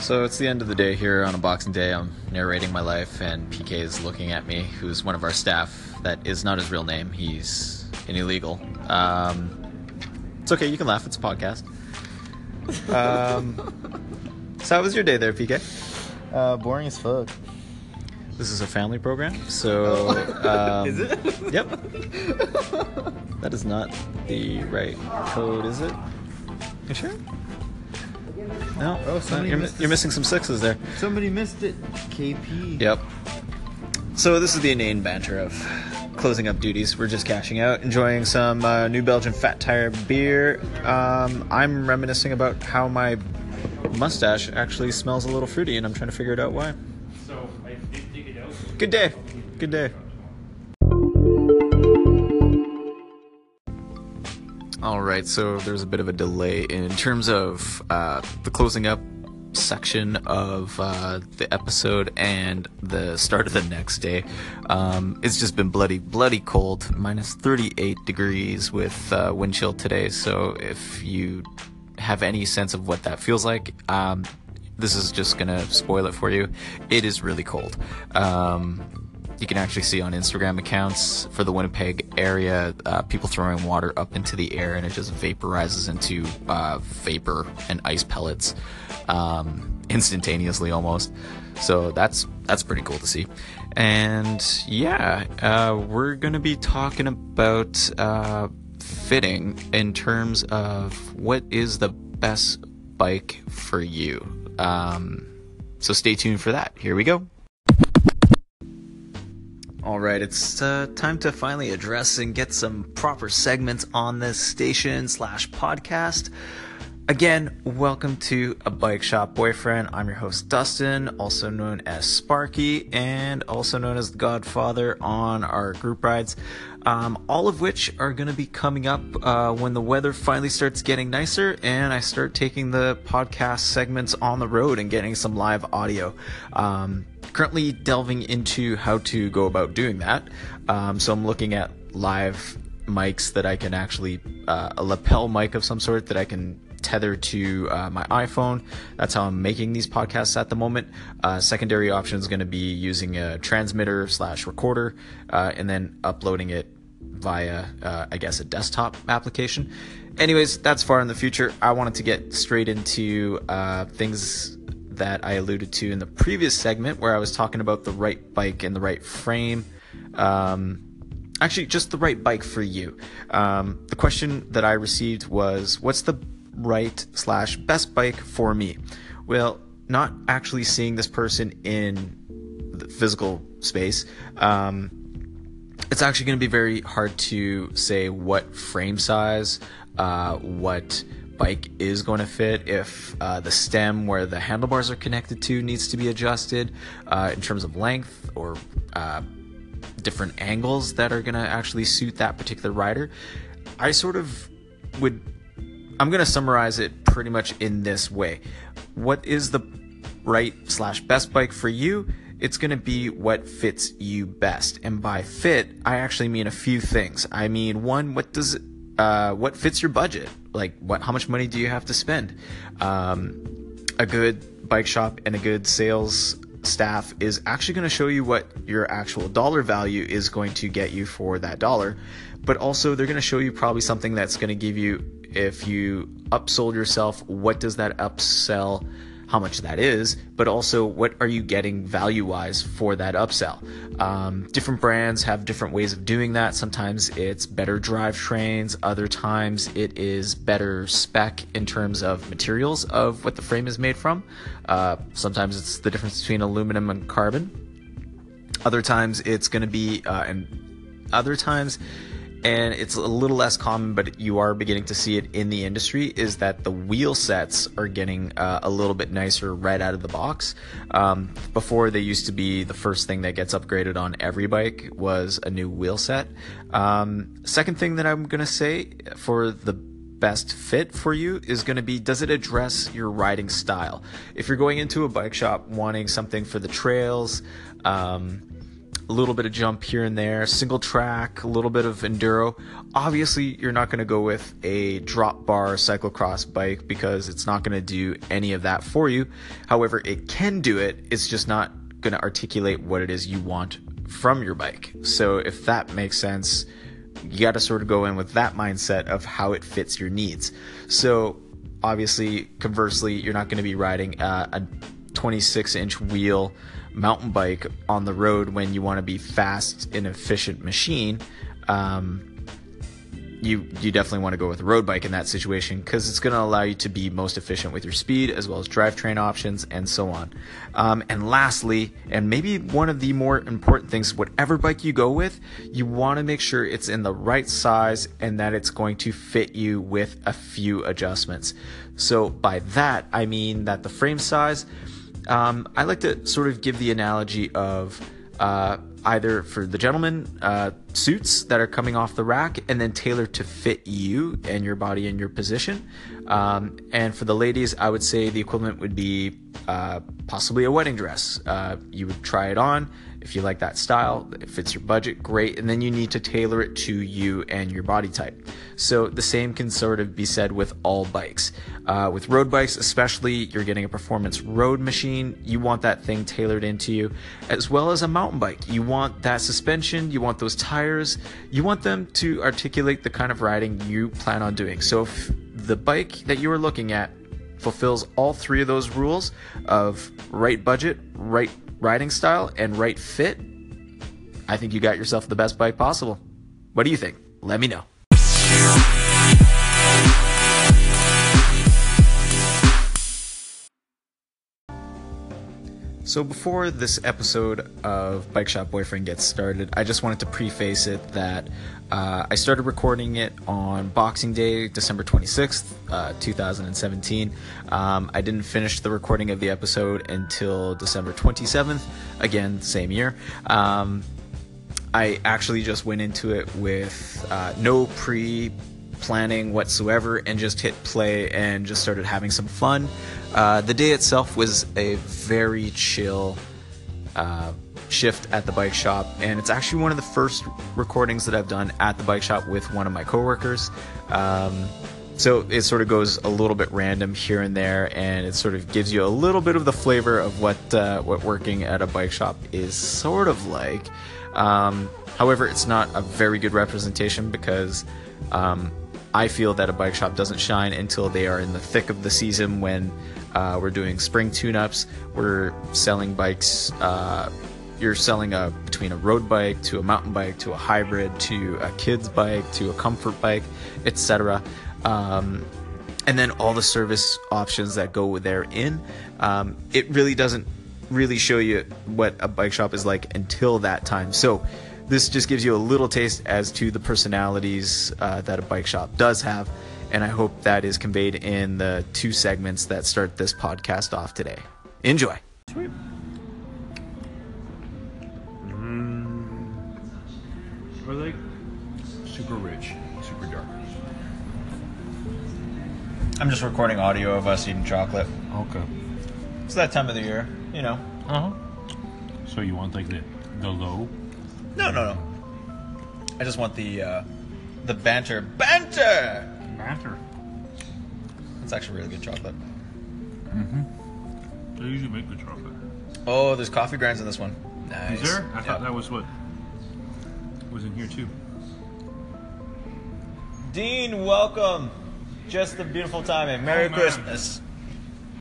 So it's the end of the day here on a Boxing Day. I'm narrating my life, and PK is looking at me, who's one of our staff. That is not his real name. He's an illegal. Um, it's okay. You can laugh. It's a podcast. Um, so how was your day there, PK? Uh, boring as fuck. This is a family program, so um, Is it? Yep. That is not the right code, is it? You sure? No. Oh, it's somebody you're, mi- missed you're missing some sixes there. Somebody missed it. KP. Yep. So this is the inane banter of closing up duties. We're just cashing out, enjoying some uh, New Belgium Fat Tire beer. Um, I'm reminiscing about how my mustache actually smells a little fruity, and I'm trying to figure it out why. So I did dig it out. Good day. Good day. All right, so there's a bit of a delay in terms of uh, the closing up section of uh, the episode and the start of the next day. Um, it's just been bloody, bloody cold, minus 38 degrees with uh, wind chill today. So if you have any sense of what that feels like, um, this is just gonna spoil it for you. It is really cold. Um, you can actually see on Instagram accounts for the Winnipeg area, uh, people throwing water up into the air and it just vaporizes into uh, vapor and ice pellets um, instantaneously almost. So that's that's pretty cool to see. And yeah, uh, we're gonna be talking about uh, fitting in terms of what is the best bike for you. Um, so stay tuned for that. Here we go. All right, it's uh, time to finally address and get some proper segments on this station slash podcast. Again, welcome to a bike shop boyfriend. I'm your host Dustin, also known as Sparky, and also known as the Godfather on our group rides. Um, all of which are going to be coming up uh, when the weather finally starts getting nicer and I start taking the podcast segments on the road and getting some live audio. Um, currently delving into how to go about doing that. Um, so I'm looking at live mics that I can actually, uh, a lapel mic of some sort that I can tether to uh, my iPhone. That's how I'm making these podcasts at the moment. Uh, secondary option is going to be using a transmitter slash recorder uh, and then uploading it via, uh, I guess, a desktop application. Anyways, that's far in the future. I wanted to get straight into uh, things that I alluded to in the previous segment where I was talking about the right bike and the right frame. Um, actually, just the right bike for you. Um, the question that I received was, "What's the right slash best bike for me?" Well, not actually seeing this person in the physical space. Um, it's actually going to be very hard to say what frame size, uh, what bike is going to fit, if uh, the stem where the handlebars are connected to needs to be adjusted uh, in terms of length or uh, different angles that are going to actually suit that particular rider. I sort of would. I'm going to summarize it pretty much in this way. What is the right slash best bike for you? It's going to be what fits you best. And by fit, I actually mean a few things. I mean, one, what does uh, what fits your budget? Like, what? How much money do you have to spend? Um, a good bike shop and a good sales staff is actually going to show you what your actual dollar value is going to get you for that dollar, but also they're going to show you probably something that's going to give you, if you upsold yourself, what does that upsell? How much that is, but also what are you getting value wise for that upsell. Um, different brands have different ways of doing that. Sometimes it's better drivetrains, other times it is better spec in terms of materials of what the frame is made from. Uh, sometimes it's the difference between aluminum and carbon. Other times it's going to be, uh, and other times and it's a little less common, but you are beginning to see it in the industry, is that the wheel sets are getting uh, a little bit nicer right out of the box. Um, before they used to be the first thing that gets upgraded on every bike was a new wheel set. Um, second thing that I'm gonna say for the best fit for you is going to be does it address your riding style? If you're going into a bike shop wanting something for the trails, um, a little bit of jump here and there, single track, a little bit of enduro. Obviously, you're not going to go with a drop bar cyclocross bike because it's not going to do any of that for you. However, it can do it. It's just not going to articulate what it is you want from your bike. So if that makes sense, you got to sort of go in with that mindset of how it fits your needs. So obviously, conversely, you're not going to be riding uh, a 26 inch wheel mountain bike on the road when you want to be fast and efficient machine. Um, you you definitely want to go with a road bike in that situation because it's going to allow you to be most efficient with your speed as well as drivetrain options and so on. Um, and lastly, and maybe one of the more important things, whatever bike you go with, you want to make sure it's in the right size and that it's going to fit you with a few adjustments. So by that I mean that the frame size. Um, I like to sort of give the analogy of uh, either for the gentlemen uh, suits that are coming off the rack and then tailored to fit you and your body and your position. Um, and for the ladies, I would say the equivalent would be uh, possibly a wedding dress. Uh, you would try it on if you like that style, it fits your budget, great. And then you need to tailor it to you and your body type. So the same can sort of be said with all bikes. Uh, with road bikes, especially, you're getting a performance road machine. You want that thing tailored into you, as well as a mountain bike. You want that suspension, you want those tires, you want them to articulate the kind of riding you plan on doing. So if the bike that you are looking at fulfills all three of those rules of right budget, right riding style, and right fit, I think you got yourself the best bike possible. What do you think? Let me know. So, before this episode of Bike Shop Boyfriend gets started, I just wanted to preface it that uh, I started recording it on Boxing Day, December 26th, uh, 2017. Um, I didn't finish the recording of the episode until December 27th, again, same year. Um, I actually just went into it with uh, no pre planning whatsoever and just hit play and just started having some fun. Uh, the day itself was a very chill uh, shift at the bike shop, and it's actually one of the first recordings that I've done at the bike shop with one of my coworkers. Um, so it sort of goes a little bit random here and there, and it sort of gives you a little bit of the flavor of what uh, what working at a bike shop is sort of like. Um, however, it's not a very good representation because um, I feel that a bike shop doesn't shine until they are in the thick of the season when uh, we're doing spring tune-ups. We're selling bikes. Uh, you're selling a between a road bike to a mountain bike to a hybrid to a kid's bike to a comfort bike, etc. Um, and then all the service options that go therein. Um, it really doesn't really show you what a bike shop is like until that time. So this just gives you a little taste as to the personalities uh, that a bike shop does have and I hope that is conveyed in the two segments that start this podcast off today. Enjoy. Sweet. Mm, are like super rich, super dark. I'm just recording audio of us eating chocolate. Okay. It's that time of the year, you know. Uh huh. So you want like the the low? No, no, no. I just want the uh, the banter. Banter Banter. It's actually really good chocolate. Mm-hmm. They usually make good chocolate. Oh, there's coffee grinds in this one. Nice. Is there? I thought that was what was in here too. Dean, welcome. Just the beautiful timing. Merry Oh, Christmas.